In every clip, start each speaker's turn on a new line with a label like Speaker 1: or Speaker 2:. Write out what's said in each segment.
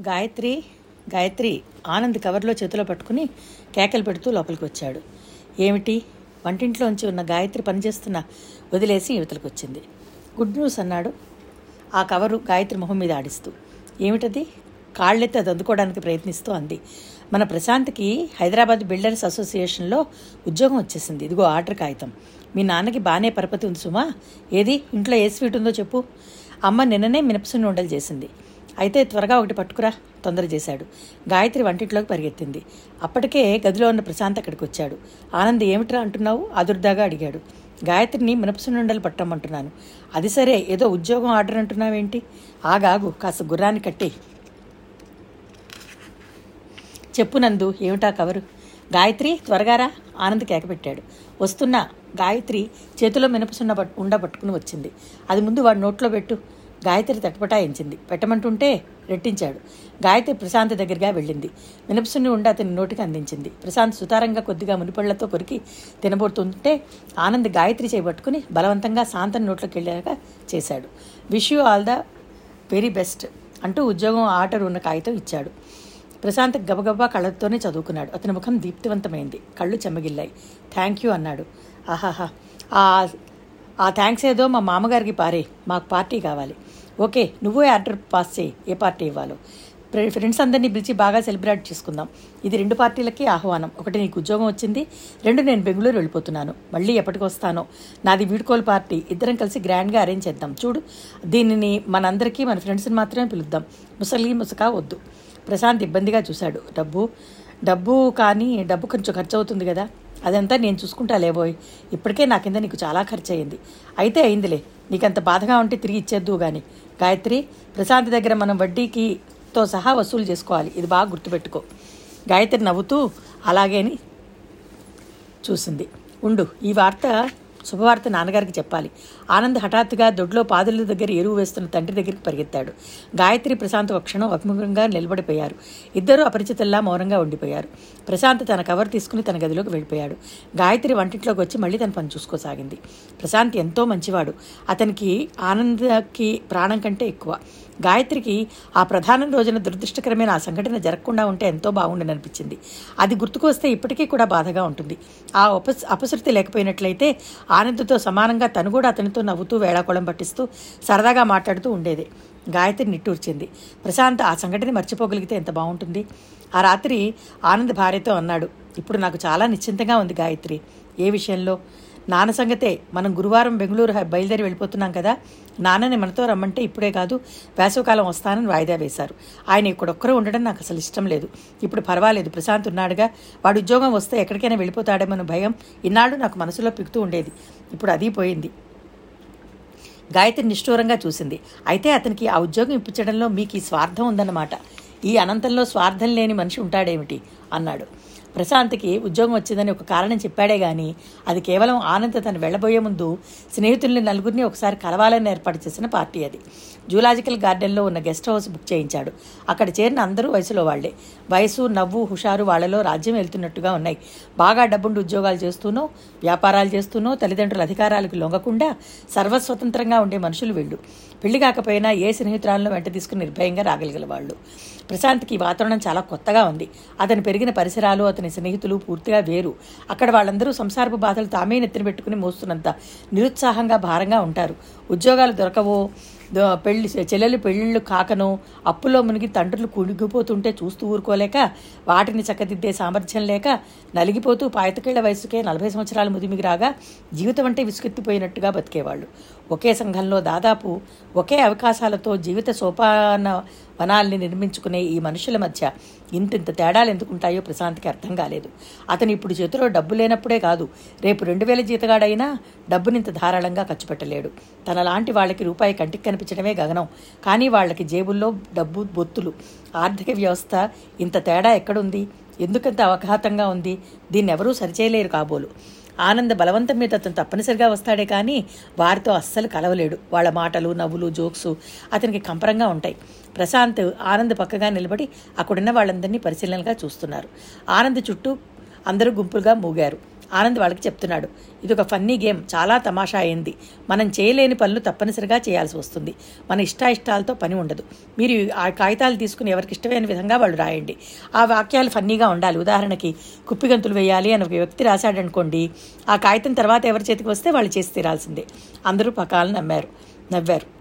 Speaker 1: గాయత్రి గాయత్రి ఆనంద్ కవర్లో చేతిలో పట్టుకుని కేకలు పెడుతూ లోపలికి వచ్చాడు. ఏమిటి? వంటింట్లోంచి ఉన్న గాయత్రి పనిచేస్తున్న వదిలేసి యువతలకు వచ్చింది గుడ్ న్యూస్ అన్నాడు. ఆ కవరు గాయత్రి మొహం మీద ఆడిస్తూ. ఏమిటది? కాళ్ళెత్తి అది అందుకోవడానికి ప్రయత్నిస్తూ అంది. మన ప్రశాంత్కి హైదరాబాద్ బిల్డర్స్ అసోసియేషన్లో ఉద్యోగం వచ్చేసింది. ఇదిగో ఆర్డర్ కాగితం. మీ నాన్నకి బాగానే పరపతి ఉంది సుమా. ఏది? ఇంట్లో ఏ స్వీట్ ఉందో చెప్పు. అమ్మ నిన్ననే మినపసుని ఉండలు చేసింది. అయితే త్వరగా ఒకటి పట్టుకురా తొందర చేశాడు. గాయత్రి వంటింట్లోకి పరిగెత్తింది. అప్పటికే గదిలో ఉన్న ప్రశాంత్ అక్కడికి వచ్చాడు. ఆనంద్ ఏమిట్రా అంటున్నావు? ఆదుర్దాగా అడిగాడు. గాయత్రిని మినపసునుండలు పట్టమంటున్నాను. అది సరే ఏదో ఉద్యోగం ఆర్డర్ అంటున్నావేంటి? ఆగాగు కాస్త గుర్రాన్ని కట్టి. చెప్పు నందు ఏమిటా కవరు? గాయత్రి త్వరగారా ఆనంద్ కేకపెట్టాడు వస్తున్నా. గాయత్రి చేతిలో మినపసున్న పట్ ఉండ పట్టుకుని వచ్చింది. అది ముందు వాడి నోట్లో పెట్టు. గాయత్రి తటపటాయించింది. పెట్టమంటుంటే రెట్టించాడు. గాయత్రి ప్రశాంత్ దగ్గరగా వెళ్ళింది. మినపసుని ఉండి అతని నోటికి అందించింది. ప్రశాంత్ సుతారంగా కొద్దిగా మునిపళ్ళతో కొరికి తినబోతుంటే ఆనంద్ గాయత్రి చేయబట్టుకుని బలవంతంగా శాంతని నోట్లోకి వెళ్ళాక చేశాడు. Wish you all the very best అంటూ ఉద్యోగం ఆర్డర్ ఉన్న కాగితం ఇచ్చాడు. ప్రశాంత్ గబగబా కళ్ళతోనే చదువుకున్నాడు. అతని ముఖం దీప్తివంతమైంది. కళ్ళు చెమ్మగిల్లాయి థ్యాంక్ యూ అన్నాడు. ఆహాహా. ఆ ఆ థ్యాంక్స్ ఏదో మా మామగారికి పారే. మాకు పార్టీ కావాలి. ఓకే నువ్వే ఆర్డర్ పాస్ చేయి. ఏ పార్టీ ఇవ్వాలో. ఫ్రెండ్స్ అందరినీ పిలిచి బాగా సెలబ్రేట్ చేసుకుందాం. ఇది రెండు పార్టీలకి ఆహ్వానం. ఒకటి నీకు ఉద్యోగం వచ్చింది రెండు నేను బెంగళూరు వెళ్ళిపోతున్నాను. మళ్ళీ ఎప్పటికి వస్తానో. నాది వీడ్కోల్ పార్టీ. ఇద్దరం కలిసి గ్రాండ్గా అరేంజ్ చేద్దాం. చూడు దీనిని మనందరికీ మన ఫ్రెండ్స్ని మాత్రమే పిలుద్దాం. ముసలి ముసకా వద్దు. ప్రశాంత్ ఇబ్బందిగా చూశాడు. డబ్బు డబ్బు కానీ డబ్బు కొంచెం ఖర్చు అవుతుంది కదా. అదంతా నేను చూసుకుంటా లేబోయ్ ఇప్పటికే నా కింద నీకు చాలా ఖర్చు అయ్యింది అయితే అయిందిలే. నీకంత బాధగా ఉంటే తిరిగి ఇచ్చేద్దు కానీ గాయత్రి ప్రశాంత్ దగ్గర మనం వడ్డీకి తో సహా వసూలు చేసుకోవాలి. ఇది బాగా గుర్తుపెట్టుకో. గాయత్రి నవ్వుతూ అలాగే అని చూసింది. ఉండు ఈ వార్త శుభవార్త నాన్నగారికి చెప్పాలి. ఆనంద్ హఠాత్తుగా దొడ్లో పాదుల దగ్గర ఎరువు వేస్తున్న తండ్రి దగ్గరికి పరిగెత్తాడు. గాయత్రి ప్రశాంత్ ఒక క్షణం అభిముఖంగా నిలబడిపోయారు. ఇద్దరూ అపరిచితుల్లా మౌనంగా ఉండిపోయారు. ప్రశాంత్ తన కవర్ తీసుకుని తన గదిలోకి వెళ్ళిపోయాడు. గాయత్రి వంటింట్లోకి వచ్చి మళ్ళీ తన పని చూసుకోసాగింది. ప్రశాంత్ ఎంతో మంచివాడు. అతనికి ఆనందకి ప్రాణం కంటే ఎక్కువ. గాయత్రికి ఆ ప్రధానం రోజున దురదృష్టకరమైన ఆ సంఘటన జరగకుండా ఉంటే ఎంతో బాగుండని అనిపించింది. అది గుర్తుకొస్తే ఇప్పటికీ కూడా బాధగా ఉంటుంది. ఆ ఉప అపశృతి లేకపోయినట్లయితే ఆనందతో సమానంగా తను కూడా అతనితో నవ్వుతూ వేళాకోళం పట్టిస్తూ సరదాగా మాట్లాడుతూ ఉండేది. గాయత్రి నిట్టూర్చింది. ప్రశాంత్ ఆ సంఘటన మర్చిపోగలిగితే ఎంత బాగుంటుంది? ఆ రాత్రి ఆనంద్ భార్యతో అన్నాడు. ఇప్పుడు నాకు చాలా నిశ్చింతగా ఉంది గాయత్రి. ఏ విషయంలో? నాన్న సంగతే మనం గురువారం బెంగళూరు బయలుదేరి వెళ్ళిపోతున్నాం కదా. నాన్నని మనతో రమ్మంటే ఇప్పుడే కాదు వేసవకాలం వస్తానని వాయిదా వేశారు. ఆయన ఇక్కడొక్కరు ఉండడం నాకు అసలు ఇష్టం లేదు. ఇప్పుడు పర్వాలేదు ప్రశాంత్ ఉన్నాడుగా. వాడు ఉద్యోగం వస్తే ఎక్కడికైనా వెళ్ళిపోతాడేమో భయం. ఇన్నాళ్ళు నాకు మనసులో పిక్కుతూ ఉండేది. ఇప్పుడు అది పోయింది. గాయత్రి నిష్ఠూరంగా చూసింది. అయితే అతనికి ఆ ఉద్యోగం ఇప్పించడంలో మీకు ఈ స్వార్థం ఉందన్నమాట. ఈ అనంతంలో స్వార్థం లేని మనిషి ఉంటాడేమిటి? అన్నాడు. ప్రశాంత్కి ఉద్యోగం వచ్చిందని ఒక కారణం చెప్పాడే గాని అది కేవలం ఆనంద్ తను వెళ్ళబోయే ముందు స్నేహితుల్ని నలుగురిని ఒకసారి కలవాలని ఏర్పాటు చేసిన పార్టీ అది. జూలాజికల్ గార్డెన్లో ఉన్న గెస్ట్ హౌస్ బుక్ చేయించాడు. అక్కడ చేరిన అందరూ వయసులో వాళ్ళే వయసు నవ్వు హుషారు వాళ్ళలో రాజ్యం వెళ్తున్నట్టుగా ఉన్నాయి. బాగా డబ్బుండి ఉద్యోగాలు చేస్తూనో వ్యాపారాలు చేస్తూనో తల్లిదండ్రుల అధికారాలకు లొంగకుండా సర్వస్వతంత్రంగా ఉండే మనుషులు వీళ్ళు. పెళ్ళి కాకపోయినా ఏ స్నేహితురాలను వెంట తీసుకుని నిర్భయంగా రాగలిగిన వాళ్ళు ప్రశాంత్కి ఈ వాతావరణం చాలా కొత్తగా ఉంది. అతను పెరిగిన పరిసరాలు అతని స్నేహితులు పూర్తిగా వేరు. అక్కడ వాళ్ళందరూ సంసారపు బాధలు తామే నెత్తిన పెట్టుకుని మోస్తున్నంత నిరుత్సాహంగా భారంగా ఉంటారు. ఉద్యోగాలు దొరకవో పెళ్ళి చెల్లెలు పెళ్ళిళ్ళు కాకనో అప్పులో మునిగి తండ్రులు కుణిగిపోతుంటే చూస్తూ ఊరుకోలేక వాటిని చక్కదిద్దే సామర్థ్యం లేక నలిగిపోతూ పాయతకేళ్ళ వయసుకే నలభై సంవత్సరాలు ముదిమికి రాగా జీవితం అంటే విసుకెత్తిపోయినట్టుగా బతికేవాళ్ళు. ఒకే సంఘంలో దాదాపు ఒకే అవకాశాలతో జీవిత సోపాన వనాల్ని నిర్మించుకునే ఈ మనుషుల మధ్య ఇంతింత తేడాలు ఎందుకుంటాయో ప్రశాంత్కి అర్థం కాలేదు. అతను ఇప్పుడు చేతిలో డబ్బు లేనప్పుడే కాదు రేపు రెండు వేల జీతగాడైనా డబ్బునింత ధారాళంగా ఖర్చు పెట్టలేడు. తన లాంటి వాళ్ళకి రూపాయి కంటికి కనిపించడమే గగనం. కానీ వాళ్ళకి జేబుల్లో డబ్బు బొత్తులు. ఆర్థిక వ్యవస్థ ఇంత తేడా ఎక్కడుంది? ఎందుకంత అవఘాతంగా ఉంది? దీన్ని ఎవరూ సరిచేయలేరు కాబోలు. ఆనంద బలవంతం మీద అతను తప్పనిసరిగా వస్తాడే కానీ వారితో అస్సలు కలవలేడు. వాళ్ళ మాటలు నవ్వులు జోక్స్ అతనికి కంపరంగా ఉంటాయి. ప్రశాంత్ ఆనంద్ పక్కగా నిలబడి అక్కడున్న వాళ్ళందరినీ పరిశీలనగా చూస్తున్నారు. ఆనంద్ చుట్టూ అందరూ గుంపులుగా మూగారు. ఆనంద్ వాళ్ళకి చెప్తున్నాడు. ఇది ఒక ఫన్నీ గేమ్. చాలా తమాషా అయింది. మనం చేయలేని పనులు తప్పనిసరిగా చేయాల్సి వస్తుంది. మన ఇష్టాయిష్టాలతో పని ఉండదు. మీరు ఆ కాగితాలు తీసుకుని ఎవరికి ఇష్టమైన విధంగా వాళ్ళు రాయండి. ఆ వాక్యాలు ఫన్నీగా ఉండాలి. ఉదాహరణకి కుప్పిగంతులు వేయాలి అని ఒక వ్యక్తి రాశాడనుకోండి ఆ కాగితం తర్వాత ఎవరి చేతికి వస్తే వాళ్ళు చేసి తీరాల్సిందే. అందరూ పకాలను నమ్మారు. నవ్వారు.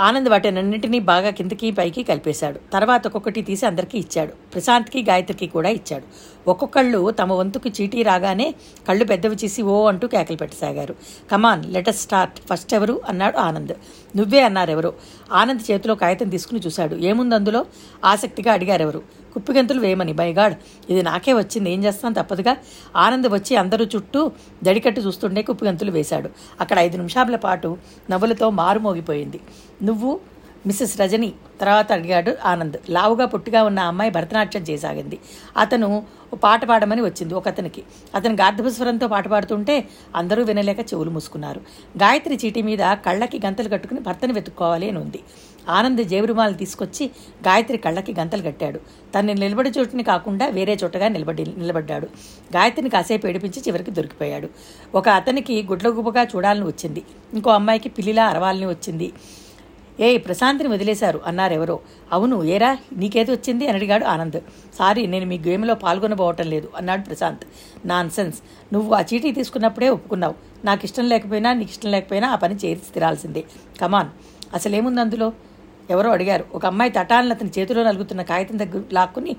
Speaker 1: ఆనంద్ వాటినన్నింటినీ బాగా కిందకి పైకి కలిపేశాడు. తర్వాత ఒక్కొక్కటి తీసి అందరికీ ఇచ్చాడు. ప్రశాంత్కి గాయత్రికి కూడా ఇచ్చాడు. ఒక్కొక్కళ్ళు తమ వంతుకి చీటీ రాగానే కళ్ళు పెద్దవి చేసి ఓ అంటూ కేకలు పెట్టసాగారు. Come on letter start. First ఎవరు? అన్నాడు ఆనంద్. నువ్వే అన్నారు ఆనంద్ చేతిలో కాగితం తీసుకుని చూశాడు. ఏముంది అందులో? ఆసక్తిగా అడిగారు ఎవరు కుప్పిగంతులు వేయమని. బైగాడ్ ఇది నాకే వచ్చింది. ఏం చేస్తాను తప్పదుగా. ఆనంద్ వచ్చి అందరూ చుట్టూ దడికట్టు చూస్తుండే కుప్పిగంతులు వేశాడు. అక్కడ ఐదు నిమిషాల పాటు నవ్వులతో మారుమోగిపోయింది నువ్వు మిస్సెస్ రజని తర్వాత అడిగాడు ఆనంద్. లావుగా పుట్టిగా ఉన్న అమ్మాయి భరతనాట్యం చేసాగింది. అతను పాట పాడమని వచ్చింది ఒక అతనికి. అతను గార్ధభస్వరంతో పాట పాడుతుంటే అందరూ వినలేక చెవులు మూసుకున్నారు. గాయత్రి చీటి మీద కళ్ళకి గంతలు కట్టుకుని భర్తను వెతుక్కోవాలి అని ఉంది. ఆనంద్ జేబురుమాలు తీసుకొచ్చి గాయత్రి కళ్ళకి గంతలు కట్టాడు. తన్ని నిలబడి చోటుని కాకుండా వేరే చోటగా నిలబడి నిలబడ్డాడు. గాయత్రిని కాసేపు ఏడిపించి చివరికి దొరికిపోయాడు. ఒక అతనికి గుడ్లగుబగా చూడాలని వచ్చింది. ఇంకో అమ్మాయికి పిల్లిలా అరవాలని వచ్చింది. ఏ ప్రశాంతిని వదిలేశారు అన్నారెవరో. అవును ఏరా నీకేది వచ్చింది? అని అడిగాడు ఆనంద్. సారీ నేను మీ గేమ్లో పాల్గొనబోవటం లేదు అన్నాడు ప్రశాంత్. నాన్ సెన్స్ నువ్వు ఆ చీటీ తీసుకున్నప్పుడే ఒప్పుకున్నావు. నాకు ఇష్టం లేకపోయినా నీకు ఇష్టం లేకపోయినా ఆ పని చేసి తిరాల్సిందే. కమాన్. అసలేముంది అందులో? ఎవరో అడిగారు. ఒక అమ్మాయి తటాలను అతని చేతిలో నలుగుతున్న కాగితం దగ్గర లాక్కుని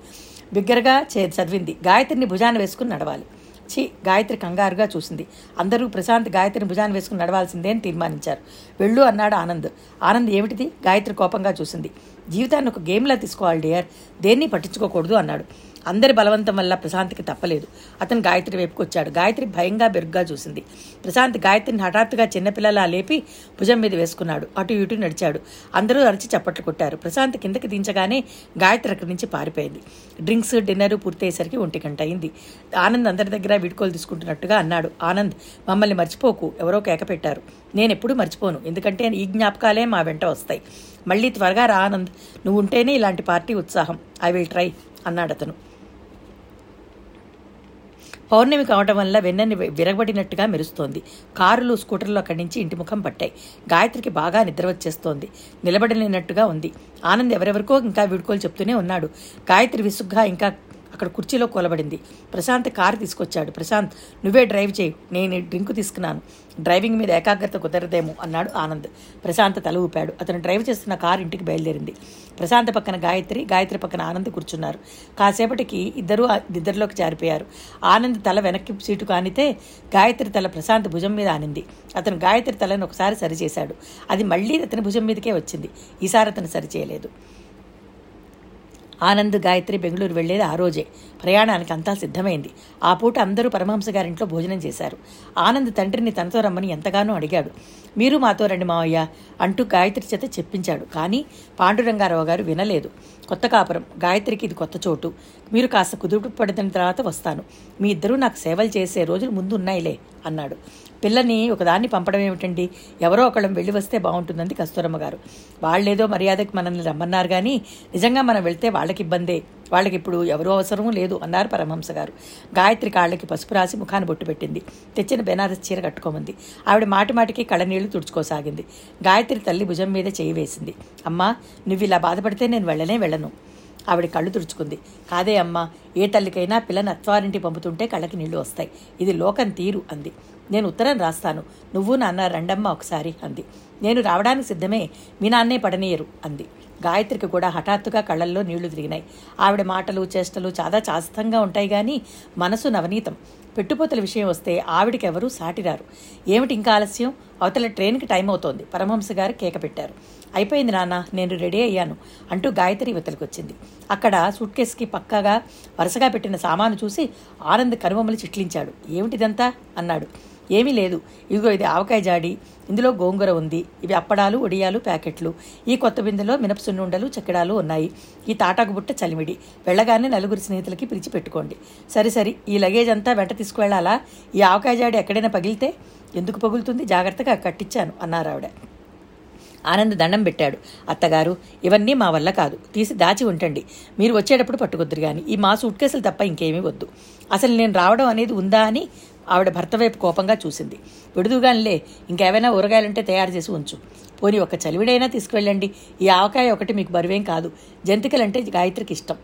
Speaker 1: బిగ్గరగా చే చదివింది. గాయత్రిని భుజాన వేసుకుని నడవాలి. వచ్చి గాయత్రి కంగారుగా చూసింది. అందరూ ప్రశాంత్ గాయత్రిని భుజాన్ని వేసుకుని నడవాల్సిందే అని తీర్మానించారు. వెళ్ళు అన్నాడు ఆనంద్. ఆనంద్ ఏమిటిది? గాయత్రి కోపంగా చూసింది. జీవితాన్ని ఒక గేమ్లా తీసుకోవాలి డియర్. దేన్ని పట్టించుకోకూడదు అన్నాడు. అందరి బలవంతం వల్ల ప్రశాంత్కి తప్పలేదు. అతను గాయత్రి వైపుకు వచ్చాడు. గాయత్రి భయంగా బెరుగ్గా చూసింది. ప్రశాంత్ గాయత్రిని హఠాత్తుగా చిన్నపిల్లలా లేపి భుజం మీద వేసుకున్నాడు. అటు ఇటు నడిచాడు. అందరూ అరిచి చప్పట్లు కొట్టారు. ప్రశాంత్ కిందకి దించగానే గాయత్రి అక్కడి నుంచి పారిపోయింది. డ్రింక్స్ డిన్నర్ పూర్తయ్యేసరికి ఒంటి గంట అయింది. ఆనంద్ అందరి దగ్గర వీడుకోలు తీసుకుంటున్నట్టుగా అన్నాడు. ఆనంద్ మమ్మల్ని మర్చిపోకు. ఎవరో కేక పెట్టారు. నేను ఎప్పుడూ మర్చిపోను. ఎందుకంటే ఈ జ్ఞాపకాలే మా వెంట వస్తాయి. మళ్ళీ త్వరగా రా ఆనంద్. నువ్వు ఉంటేనే ఇలాంటి పార్టీ ఉత్సాహం. ఐ విల్ ట్రై అన్నాడు అతను పౌర్ణమి కావటం వల్ల వెన్నని విరగబడినట్టుగా మెరుస్తోంది. కారులు స్కూటర్లు అక్కడి నుంచి ఇంటి ముఖం పట్టాయి. గాయత్రికి బాగా నిద్ర వచ్చేస్తోంది. నిలబడలేనట్టుగా ఉంది. ఆనంద్ ఎవరెవరికో ఇంకా వీడుకోలు చెప్తూనే ఉన్నాడు. గాయత్రి విసుగ్గా ఇంకా అక్కడ కుర్చీలో కూలబడింది. ప్రశాంత్ కారు తీసుకొచ్చాడు. ప్రశాంత్ నువ్వే డ్రైవ్ చేయి. నేను డ్రింకు డ్రింక్ తీసుకున్నాను. డ్రైవింగ్ మీద ఏకాగ్రత కుదరదేమో అన్నాడు ఆనంద్. ప్రశాంత్ తల ఊపాడు. అతను డ్రైవ్ చేస్తున్న కారు ఇంటికి బయలుదేరింది. ప్రశాంత్ పక్కన గాయత్రి గాయత్రి పక్కన ఆనంద్ కూర్చున్నారు. కాసేపటికి ఇద్దరూ నిద్రలోకి జారిపోయారు. ఆనంద్ తల వెనక్కి సీటు కానితే గాయత్రి తల ప్రశాంత్ భుజం మీద ఆనింది. అతను గాయత్రి తలను ఒకసారి సరిచేశాడు. అది మళ్ళీ అతని భుజం మీదకే వచ్చింది. ఈసారి అతను సరిచేయలేదు. ఆనంద్ గాయత్రి బెంగళూరు వెళ్ళేది ఆ రోజే. ప్రయాణానికి అంతా సిద్ధమైంది. ఆ పూట అందరూ పరమహంస గారింట్లో భోజనం చేశారు. ఆనంద్ తండ్రిని తనతో రమ్మని ఎంతగానో అడిగాడు. మీరు మాతో రండి మావయ్య అంటూ గాయత్రి చేత చెప్పించాడు. కానీ పాండురంగారావు గారు వినలేదు. కొత్త కాపురం. గాయత్రికి ఇది కొత్త చోటు. మీరు కాస్త కుదుపు పడిన తర్వాత వస్తాను. మీ ఇద్దరూ నాకు సేవలు చేసే రోజులు ముందు ఉన్నాయిలే అన్నాడు. పిల్లని ఒకదాన్ని పంపడం ఏమిటండి? ఎవరో ఒకళ్ళం వెళ్ళి వస్తే బాగుంటుందంది కస్తూరమ్మ గారు. వాళ్ళేదో మర్యాదకి మనల్ని రమ్మన్నారు కానీ నిజంగా మనం వెళ్తే వాళ్ళకి ఇబ్బందే వాళ్ళకి ఇప్పుడు ఎవరూ అవసరమూ లేదు అన్నారు పరమహంస గారు. గాయత్రి కాళ్ళకి పసుపు రాసి ముఖాన్ని బొట్టు పెట్టింది. తెచ్చిన బెనారస్ చీర కట్టుకోమంది. ఆవిడ మాటి మాటికి కళ్ళనీళ్ళు తుడుచుకోసాగింది. గాయత్రి తల్లి భుజం మీద చేయి వేసింది. అమ్మా నువ్వు ఇలా బాధపడితే నేను వెళ్ళనే వెళ్ళను. ఆవిడ కళ్ళు తుడుచుకుంది. కాదే అమ్మా ఏ తల్లికైనా పిల్లని అత్వారింటి పంపుతుంటే కళ్ళకి నీళ్ళు వస్తాయి. ఇది లోకం తీరు అంది. నేను ఉత్తరం రాస్తాను. నువ్వు నాన్న రండమ్మ ఒకసారి అంది. నేను రావడానికి సిద్ధమే మీ నాన్నే పడనీయరు అంది. గాయత్రికి కూడా హఠాత్తుగా కళ్ళల్లో నీళ్ళు తిరిగినాయి. ఆవిడ మాటలు చేష్టలు చాలా చాస్తంగా ఉంటాయి కానీ మనసు నవనీతం. పెట్టుపోతల విషయం వస్తే ఆవిడకెవరూ సాటిరారు. ఏమిటి ఇంకా ఆలస్యం? అవతల ట్రైన్కి టైం అవుతోంది. పరమహంస గారు కేక పెట్టారు. అయిపోయింది నాన్న నేను రెడీ అయ్యాను అంటూ గాయత్రి ఇవతలకు వచ్చింది అక్కడ సూట్ కేసుకి పక్కగా వరుసగా పెట్టిన సామాను చూసి ఆనంద్ కనుబొమ్మలు చిట్లించాడు. ఏమిటిదంతా? అన్నాడు. ఏమీ లేదు. ఇదిగో ఇది ఆవకాయ జాడి. ఇందులో గోంగూర ఉంది. ఇవి అప్పడాలు ఒడియాలు ప్యాకెట్లు. ఈ కొత్త బిందెలో మినపసున్నుండలు చెక్కడాలు ఉన్నాయి. ఈ తాటాకు బుట్ట చలిమిడి. వెళ్ళగానే నలుగురు స్నేహితులకి పిలిచి పెట్టుకోండి సరే ఈ లగేజ్ అంతా వెంట తీసుకువెళ్ళాలా? ఈ ఆవకాయ జాడి ఎక్కడైనా పగిలితే? ఎందుకు పగులుతుంది? జాగ్రత్తగా కట్టించాను అన్నారు ఆవిడ. ఆనంద్ దండం పెట్టాడు. అత్తగారు ఇవన్నీ మా వల్ల కాదు. తీసి దాచి ఉంటండి. మీరు వచ్చేటప్పుడు పట్టుకొద్దురు కానీ ఈ మా సూట్ కేసులు తప్ప ఇంకేమీ వద్దు. అసలు నేను రావడం అనేది ఉందా అని ఆవిడ భర్త వైపు కోపంగా చూసింది. విడుదుగానిలే ఇంకేమైనా ఊరగాయలుంటే తయారు చేసి ఉంచు. పోనీ ఒక చలివిడైనా తీసుకువెళ్ళండి. ఈ ఆవకాయ ఒకటి మీకు బరువేం కాదు. జంతికలంటే గాయత్రికి ఇష్టం.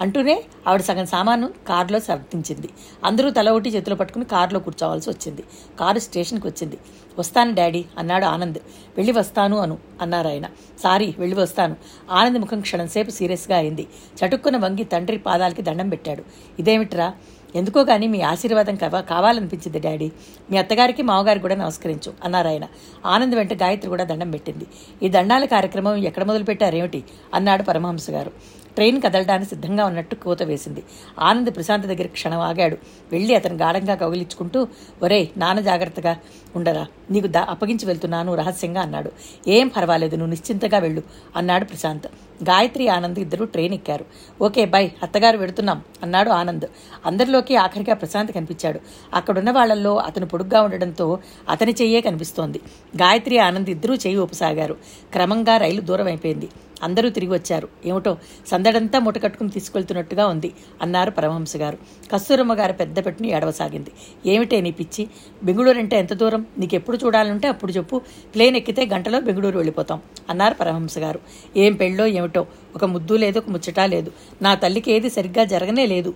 Speaker 1: అంటూనే ఆవిడ సగం సామాను కారులో సర్దించింది. అందరూ తల ఒకటి చేతిలో పట్టుకుని కారులో కూర్చోవాల్సి వచ్చింది. కారు స్టేషన్కి వచ్చింది. వస్తాను డాడీ అన్నాడు ఆనంద్. వెళ్ళి వస్తాను అను అన్నారు ఆయన. సారీ వెళ్ళి వస్తాను. ఆనంద్ ముఖం క్షణంసేపు సీరియస్గా అయింది. చటుక్కున వంగి తండ్రి పాదాలకి దండం పెట్టాడు. ఇదేమిట్రా? ఎందుకో కానీ మీ ఆశీర్వాదం కావా కావాలనిపించింది డాడీ. మీ అత్తగారికి మామగారికి కూడా నమస్కరించు అన్నారు ఆయన. ఆనంద్ వెంట గాయత్రి కూడా దండం పెట్టింది. ఈ దండాల కార్యక్రమం ఎక్కడ మొదలుపెట్టారేమిటి అన్నాడు పరమహంస గారు. ట్రైన్ కదలడానికి సిద్ధంగా ఉన్నట్టు కోత వేసింది. ఆనంద్ ప్రశాంత్ దగ్గర క్షణం ఆగాడు. వెళ్ళి అతను గాఢంగా కౌగిలించుకుంటూ ఒరే నాన్న జాగ్రత్తగా. ఉండరా? నీకు దా అప్పగించి వెళ్తున్నాను రహస్యంగా అన్నాడు. ఏం పర్వాలేదు నువ్వు నిశ్చింతగా వెళ్ళు అన్నాడు ప్రశాంత్. గాయత్రి ఆనంద్ ఇద్దరు ట్రైన్ ఎక్కారు. ఓకే బై అత్తగారు వెడుతున్నాం అన్నాడు ఆనంద్. అందరిలోకి ఆఖరిగా ప్రశాంత్ కనిపించాడు. అక్కడున్న వాళ్ళల్లో అతను పొడుగ్గా ఉండడంతో అతని చెయ్యే కనిపిస్తోంది. గాయత్రి ఆనంద్ ఇద్దరూ చెయ్యి ఊపసాగారు. క్రమంగా రైలు దూరం అయిపోయింది. అందరూ తిరిగి వచ్చారు. ఏమిటో సందడంతా మూటకట్టుకుని తీసుకెళ్తున్నట్టుగా ఉంది అన్నారు పరమహంస గారు కస్తూరమ్మ గారు పెద్ద పెట్టుని ఏడవసాగింది. ఏమిటే నీ పిచ్చి? బెంగుళూరు అంటే ఎంత దూరం? నీకు ఎప్పుడు చూడాలంటే అప్పుడు చెప్పు. ప్లేన్ ఎక్కితే గంటలో బెంగళూరు వెళ్ళిపోతాం. అన్నారు పరమహంస గారు. ఏం పెళ్ళో ఏమిటో? ఒక ముద్దు లేదు ఒక ముచ్చటా లేదు. నా తల్లికి ఏది సరిగ్గా జరగనే లేదు.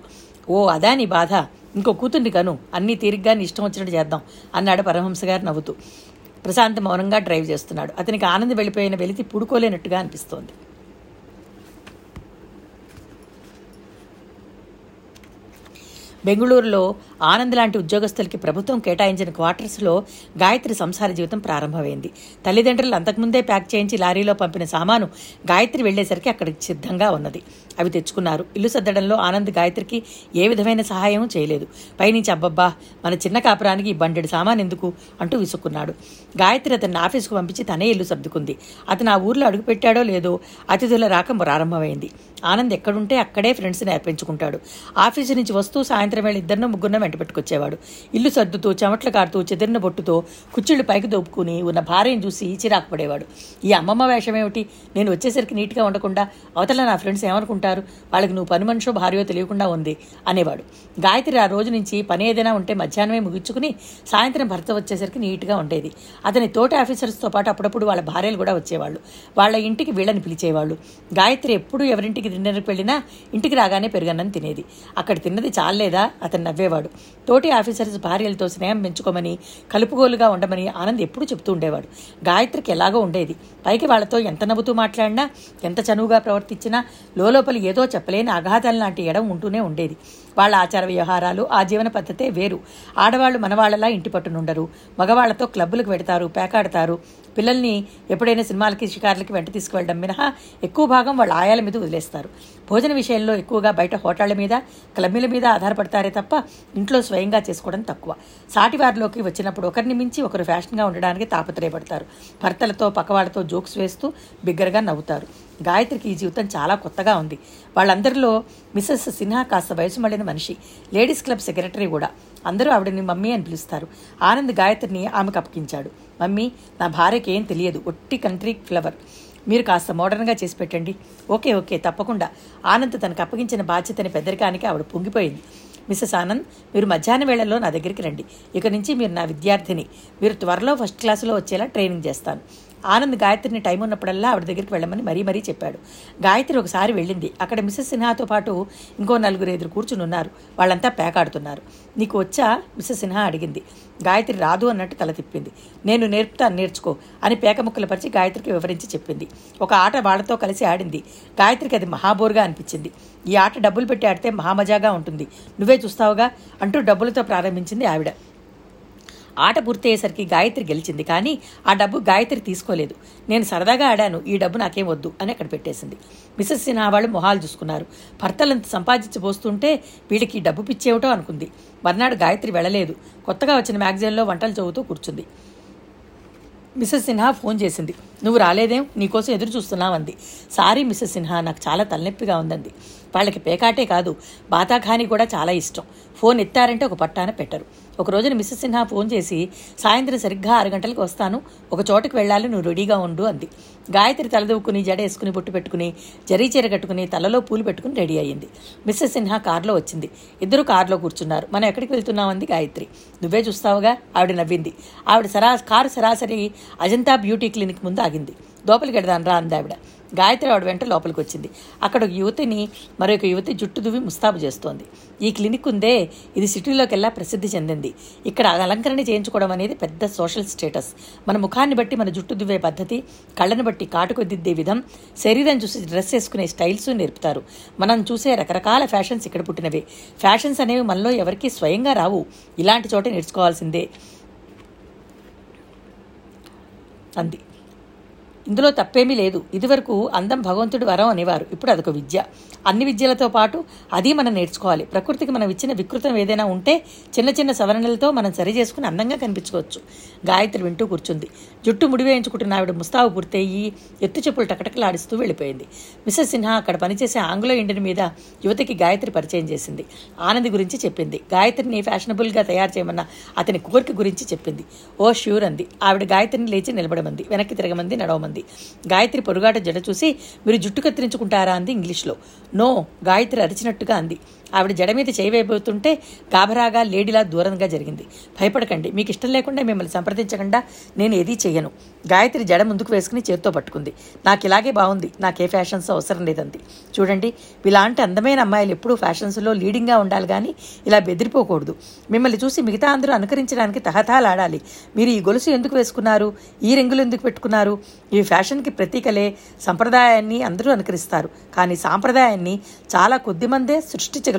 Speaker 1: ఓ అదా నీ బాధ. ఇంకో కూతుర్ని కను. అన్నీ తీరిగ్గా నీ ఇష్టం వచ్చినట్టు చేద్దాం. అన్నాడు పరమహంస గారు నవ్వుతూ. ప్రశాంత్ మౌనంగా డ్రైవ్ చేస్తున్నాడు. అతనికి ఆనందం వెళ్ళిపోయిన వెలితి పుడుకోలేనట్టుగా అనిపిస్తోంది. బెంగళూరులో ఆనంద్ లాంటి ఉద్యోగస్తులకి ప్రభుత్వం కేటాయించిన క్వార్టర్స్లో గాయత్రి సంసార జీవితం ప్రారంభమైంది. తల్లిదండ్రులు అంతకుముందే ప్యాక్ చేయించి లారీలో పంపిన సామాను గాయత్రి వెళ్ళేసరికి అక్కడికి సిద్ధంగా ఉన్నది. అవి తెచ్చుకున్నారు. ఇల్లు సర్దడంలో ఆనంద్ గాయత్రికి ఏ విధమైన సహాయం చేయలేదు. పైనుంచి అబ్బబ్బా మన చిన్న కాపురానికి ఈ బండెడు సామాన్ ఎందుకు? అంటూ విసుక్కున్నాడు. గాయత్రి అతన్ని ఆఫీసుకు పంపించి తనే ఇల్లు సర్దుకుంది. అతను ఆ ఊర్లో అడుగుపెట్టాడో లేదో అతిథుల రాక ప్రారంభమైంది. ఆనంద్ ఎక్కడుంటే అక్కడే ఫ్రెండ్స్ని నేర్పించుకుంటాడు ఆఫీసు నుంచి వస్తూ సాయంత్రం వేళ ఇద్దరిని ముగ్గురినో వెంట పెట్టుకొచ్చేవాడు. ఇల్లు సర్దుతూ చెమట్లు కారుతూ చెదిరిన బొట్టుతో కుచ్చిళ్ళు పైకి దోపుకుని ఉన్న భార్యను చూసి చిరాకు పడేవాడు. ఈ అమ్మమ్మ వేషం ఏమిటి? నేను వచ్చేసరికి నీట్గా ఉండకుండా అవతల నా ఫ్రెండ్స్ ఏమనుకుంటారు? వాళ్ళకి నువ్వు పని మనిషో భార్యో తెలియకుండా ఉంది అనేవాడు. గాయత్రి ఆ రోజు నుంచి పని ఏదైనా ఉంటే మధ్యాహ్నమే ముగించుకుని సాయంత్రం భర్త వచ్చేసరికి నీట్గా ఉండేది. అతని తోటి ఆఫీసర్స్తో పాటు అప్పుడప్పుడు వాళ్ళ భార్యలు కూడా వచ్చేవాళ్ళు. వాళ్ళ ఇంటికి వీళ్ళని పిలిచేవాళ్ళు. గాయత్రి ఎప్పుడు ఎవరింటికి డిన్నర్కి వెళ్ళినా ఇంటికి రాగానే పెరుగన్నం తినేది. అక్కడ తిన్నది చాలేదా అతను నవ్వేవాడు. తోటి ఆఫీసర్స్ భార్యలతో స్నేహం పెంచుకోమని కలుపుగోలుగా ఉండమని ఆనంద్ ఎప్పుడూ చెప్తూ ఉండేవాడు. గాయత్రికి ఎలాగో ఉండేది. పైకి వాళ్ళతో ఎంత నవ్వుతూ మాట్లాడినా ఎంత చనువుగా ప్రవర్తించినా లోపల ఏదో చెప్పలేని అఘాతం లాంటి ఎడం ఉంటూనే ఉండేది. వాళ్ళ ఆచార వ్యవహారాలు ఆ జీవన పద్ధతే వేరు. ఆడవాళ్ళు మనవాళ్ళలా ఇంటి పట్టునుండరు. మగవాళ్ళతో క్లబ్బులకు పెడతారు పేకాడతారు. పిల్లల్ని ఎప్పుడైనా సినిమాలకి షికార్లకి వెంట తీసుకువెళ్ళడం మినహా ఎక్కువ భాగం వాళ్ళ ఆయాల మీద వదిలేస్తారు. భోజన విషయంలో ఎక్కువగా బయట హోటళ్ళ మీద క్లబ్బీల మీద ఆధారపడతారే తప్ప ఇంట్లో స్వయంగా చేసుకోవడం తక్కువ. సాటివారిలోకి వచ్చినప్పుడు ఒకరిని మించి ఒకరు ఫ్యాషన్గా ఉండడానికి తాపత్రయపడతారు. భర్తలతో పక్కవాళ్ళతో జోక్స్ వేస్తూ బిగ్గరగా నవ్వుతారు. గాయత్రికి ఈ జీవితం చాలా కొత్తగా ఉంది. వాళ్ళందరిలో మిస్సెస్ సిన్హా కాస్త వయసు మళ్ళిన మనిషి. లేడీస్ క్లబ్ సెక్రటరీ కూడా. అందరూ ఆవిడని మమ్మీ అని పిలుస్తారు. ఆనంద్ గాయత్రిని ఆమెకు అప్పగించాడు. మమ్మీ నా భార్యకి ఏం తెలియదు. ఒట్టి కంట్రీ ఫ్లవర్. మీరు కాస్త మోడర్న్గా చేసి పెట్టండి. ఓకే ఓకే తప్పకుండా. ఆనంద్ తనకు అప్పగించిన బాధ్యతని పెద్దరికానికి ఆవిడ పొంగిపోయింది. మిస్సెస్ ఆనంద్ మీరు మధ్యాహ్న వేళల్లో నా దగ్గరికి రండి. ఇక నుంచి మీరు నా విద్యార్థిని. మీరు త్వరలో ఫస్ట్ క్లాసులో వచ్చేలా ట్రైనింగ్ చేస్తాను. ఆనంద్ గాయత్రిని టైం ఉన్నప్పుడల్లా ఆవిడ దగ్గరికి వెళ్ళమని మరీ మరీ చెప్పాడు. గాయత్రి ఒకసారి వెళ్ళింది. అక్కడ మిస్సెస్ సిన్హాతో పాటు ఇంకో నలుగురు ఎదురు కూర్చుని ఉన్నారు. వాళ్ళంతా పేకాడుతున్నారు. నీకు వచ్చా? మిస్సెస్ సిన్హా అడిగింది. గాయత్రి రాదు అన్నట్టు తల తిప్పింది. నేను నేర్పుతాను నేర్చుకో అని పేక ముక్కలు పరిచి గాయత్రికి వివరించి చెప్పింది. ఒక ఆట వాళ్ళతో కలిసి ఆడింది. గాయత్రికి అది మహాబోరుగా అనిపించింది. ఈ ఆట డబ్బులు పెట్టి ఆడితే మహామజాగా ఉంటుంది. నువ్వే చూస్తావుగా అంటూ డబ్బులతో ప్రారంభించింది ఆవిడ. ఆట పూర్తయ్యేసరికి గాయత్రి గెలిచింది కానీ ఆ డబ్బు గాయత్రి తీసుకోలేదు. నేను సరదాగా ఆడాను ఈ డబ్బు నాకేం వద్దు అని అక్కడ పెట్టేసింది. మిసెస్ సిన్హా వాళ్ళు మొహాలు చూసుకున్నారు. భర్తలంత సంపాదించబోస్తుంటే వీడికి డబ్బు పిచ్చేవటో అనుకుంది. మర్నాడు గాయత్రి వెళ్ళలేదు. కొత్తగా వచ్చిన మ్యాగజైన్లో వంటలు చదువుతూ కూర్చుంది. మిసెస్ సిన్హా ఫోన్ చేసింది. నువ్వు రాలేదేం? నీకోసం ఎదురు చూస్తున్నావంది. సారీ మిసెస్ సిన్హా నాకు చాలా తలనొప్పిగా ఉందండి వాళ్ళకి పేకాటే కాదు బాతాఖాని కూడా చాలా ఇష్టం. ఫోన్ ఎత్తారంటే ఒక పట్టాన పెట్టరు. ఒక రోజున మిస్సెస్ సిన్హా ఫోన్ చేసి సాయంత్రం సరిగ్గా ఆరు గంటలకు వస్తాను. ఒక చోటుకు వెళ్ళాలి నువ్వు రెడీగా ఉండు అంది. గాయత్రి తలదూక్కుని జడ వేసుకుని బొట్టు పెట్టుకుని జరీ చీర కట్టుకుని తలలో పూలు పెట్టుకుని రెడీ అయ్యింది. మిస్సెస్ సిన్హా కారులో వచ్చింది. ఇద్దరు కారులో కూర్చున్నారు. మనం ఎక్కడికి వెళ్తున్నామంది గాయత్రి. నువ్వే చూస్తావుగా? ఆవిడ నవ్వింది. ఆవిడ సరా కారు సరాసరి అజంతా బ్యూటీ క్లినిక్ ముందు ఆగింది. లోపలికి వెడదాను రా అంది ఆవిడ. గాయత్రి ఆవిడ వెంట లోపలికి వచ్చింది అక్కడ ఒక యువతిని మరొక యువతి జుట్టు దువ్వి ముస్తాబు చేస్తోంది. ఈ క్లినిక్ ఉందే ఇది సిటీలోకెల్లా ప్రసిద్ధి చెందింది. ఇక్కడ అలంకరణ చేయించుకోవడం అనేది పెద్ద సోషల్ స్టేటస్. మన ముఖాన్ని బట్టి మన జుట్టు దువ్వే పద్ధతి కళ్ళను బట్టి కాటుకొద్దిద్దే విధం శరీరం చూసి డ్రెస్ వేసుకునే స్టైల్స్ నేర్పుతారు. మనం చూసే రకరకాల ఫ్యాషన్స్ ఇక్కడ పుట్టినవే. ఫ్యాషన్స్ అనేవి మనలో ఎవరికీ స్వయంగా రావు. ఇలాంటి చోట నేర్చుకోవాల్సిందే అంది. ఇందులో తప్పేమీ లేదు. ఇదివరకు అందం భగవంతుడి వరం అనేవారు. ఇప్పుడు అదొక విద్య. అన్ని విద్యలతో పాటు అది మనం నేర్చుకోవాలి. ప్రకృతికి మనం ఇచ్చిన వికృతం ఏదైనా ఉంటే చిన్న చిన్న సవరణలతో మనం సరి చేసుకుని అందంగా కనిపించుకోవచ్చు. గాయత్రి వింటూ కూర్చుంది. జుట్టు ముడివేయించుకుంటున్న ఆవిడ ముస్తాబు పూర్తయ్యి ఎత్తు చెప్పులు టకటకలాడిస్తూ వెళ్ళిపోయింది. మిస్సెస్ సిన్హా అక్కడ పనిచేసే ఆంగ్లో ఇండియన్ మీద యువతికి గాయత్రి పరిచయం చేసింది. ఆనంది గురించి చెప్పింది. గాయత్రిని ఫ్యాషనబుల్గా తయారు చేయమన్న అతని కోరిక గురించి చెప్పింది. ఓ ష్యూర్ అంది. ఆవిడ గాయత్రిని లేచి నిలబడమంది. వెనక్కి తిరగమంది నడవమంది. గాయత్రి పొరుగాట జడ చూసి మీరు జుట్టు కత్తిరించుకుంటారా? అంది ఇంగ్లీష్లో. నో గాయత్రి అరిచినట్టుగా అంది. ఆవిడ జడ మీద చేయవేయబోతుంటే గాభరాగా లేడీలా దూరంగా జరిగింది. భయపడకండి. మీకు ఇష్టం లేకుండా మిమ్మల్ని సంప్రదించకుండా నేను ఏదీ చేయను గాయత్రి జడ ముందుకు వేసుకుని చేత్తో పట్టుకుంది. నాకు ఇలాగే బాగుంది నాకే ఫ్యాషన్స్ అవసరం లేదంది. చూడండి ఇలాంటి అందమైన అమ్మాయిలు ఎప్పుడూ ఫ్యాషన్స్లో లీడింగ్గా ఉండాలి కానీ ఇలా బెదిరిపోకూడదు. మిమ్మల్ని చూసి మిగతా అందరూ అనుకరించడానికి తహతాలాడాలి మీరు ఈ గొలుసు ఎందుకు వేసుకున్నారు? ఈ రింగులు ఎందుకు పెట్టుకున్నారు? ఈ ఫ్యాషన్కి ప్రతీకలే సంప్రదాయాన్ని అందరూ అనుకరిస్తారు. కానీ సాంప్రదాయాన్ని చాలా కొద్ది మందే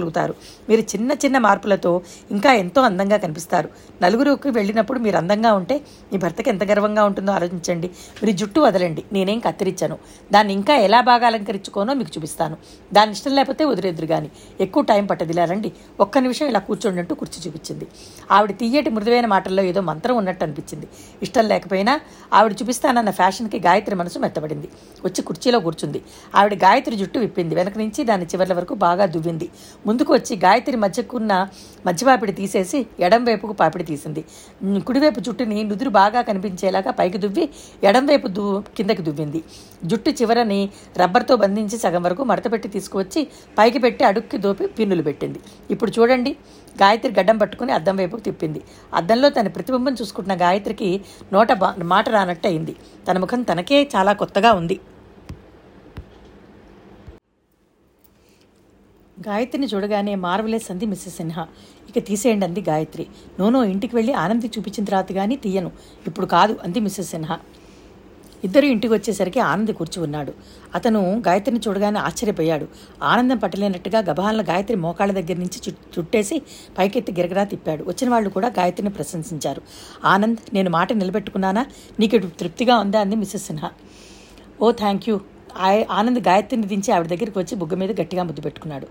Speaker 1: సృష్టించగలుగుతారు మీరు చిన్న చిన్న మార్పులతో ఇంకా ఎంతో అందంగా కనిపిస్తారు. నలుగురికి వెళ్ళినప్పుడు మీరు అందంగా ఉంటే మీ భర్తకి ఎంత గర్వంగా ఉంటుందో ఆలోచించండి. మీరు జుట్టు వదలండి. నేనేం కత్తిరించాను. దాన్ని ఇంకా ఎలా బాగా అలంకరించుకోనో మీకు చూపిస్తాను. దాని ఇష్టం లేకపోతే వదిలేదురు కానీ ఎక్కువ టైం పట్టదిలా రండి. ఒక్క నిమిషం ఇలా కూర్చోండి అంటూ కుర్చీ చూపించింది. ఆవిడ తీయటి మృదువైన మాటల్లో ఏదో మంత్రం ఉన్నట్టు అనిపించింది. ఇష్టం లేకపోయినా ఆవిడ చూపిస్తానన్న ఫ్యాషన్కి గాయత్రి మనసు మెత్తబడింది. వచ్చి కుర్చీలో కూర్చుంది. ఆవిడ గాయత్రి జుట్టు విప్పింది. వెనక నుంచి దాని చివర్ల వరకు బాగా దువ్వింది. ముందుకు వచ్చి గాయత్రి మధ్యకున్న మధ్యపాపిడి తీసేసి ఎడంవైపుకు పాపిడి తీసింది. కుడివైపు జుట్టుని నుదురు బాగా కనిపించేలాగా పైకి దువ్వి ఎడంవైపు దు కిందకి దువ్వింది. జుట్టు చివరని రబ్బర్తో బంధించి సగం వరకు మడతపెట్టి తీసుకువచ్చి పైకి పెట్టి అడుక్కి దోపి పిన్నులు పెట్టింది. ఇప్పుడు చూడండి గాయత్రి గడ్డం పట్టుకుని అద్దం వైపుకు తిప్పింది. అద్దంలో తన ప్రతిబింబం చూసుకుంటున్న గాయత్రికి నోట బా- మాట రానట్టు అయింది. తన ముఖం తనకే చాలా కొత్తగా ఉంది. గాయత్రిని చూడగానే మార్వలేస్ అంది మిస్సెస్ సిన్హా. ఇక తీసేయండి అంది గాయత్రి. నోనో ఇంటికి వెళ్ళి ఆనంది చూపించిన తర్వాత కానీ తీయను. ఇప్పుడు కాదు అంది మిస్సెస్ సిన్హా. ఇద్దరు ఇంటికి వచ్చేసరికి ఆనంద్ కూర్చు ఉన్నాడు. అతను గాయత్రిని చూడగానే ఆశ్చర్యపోయాడు. ఆనందం పట్టలేనట్టుగా గబహాలను గాయత్రి మోకాళ్ళ దగ్గర నుంచి చుట్టేసి పైకెత్తి గిరగరా తిప్పాడు. వచ్చిన వాళ్ళు కూడా గాయత్రిని ప్రశంసించారు. ఆనంద్ నేను మాట నిలబెట్టుకున్నానా? నీకు తృప్తిగా ఉందా? అంది Mrs Sinha. Oh thank you. Anand గాయత్రిని దించి ఆవిడ దగ్గరికి వచ్చి బుగ్గ మీద గట్టిగా ముద్దు పెట్టుకున్నాడు.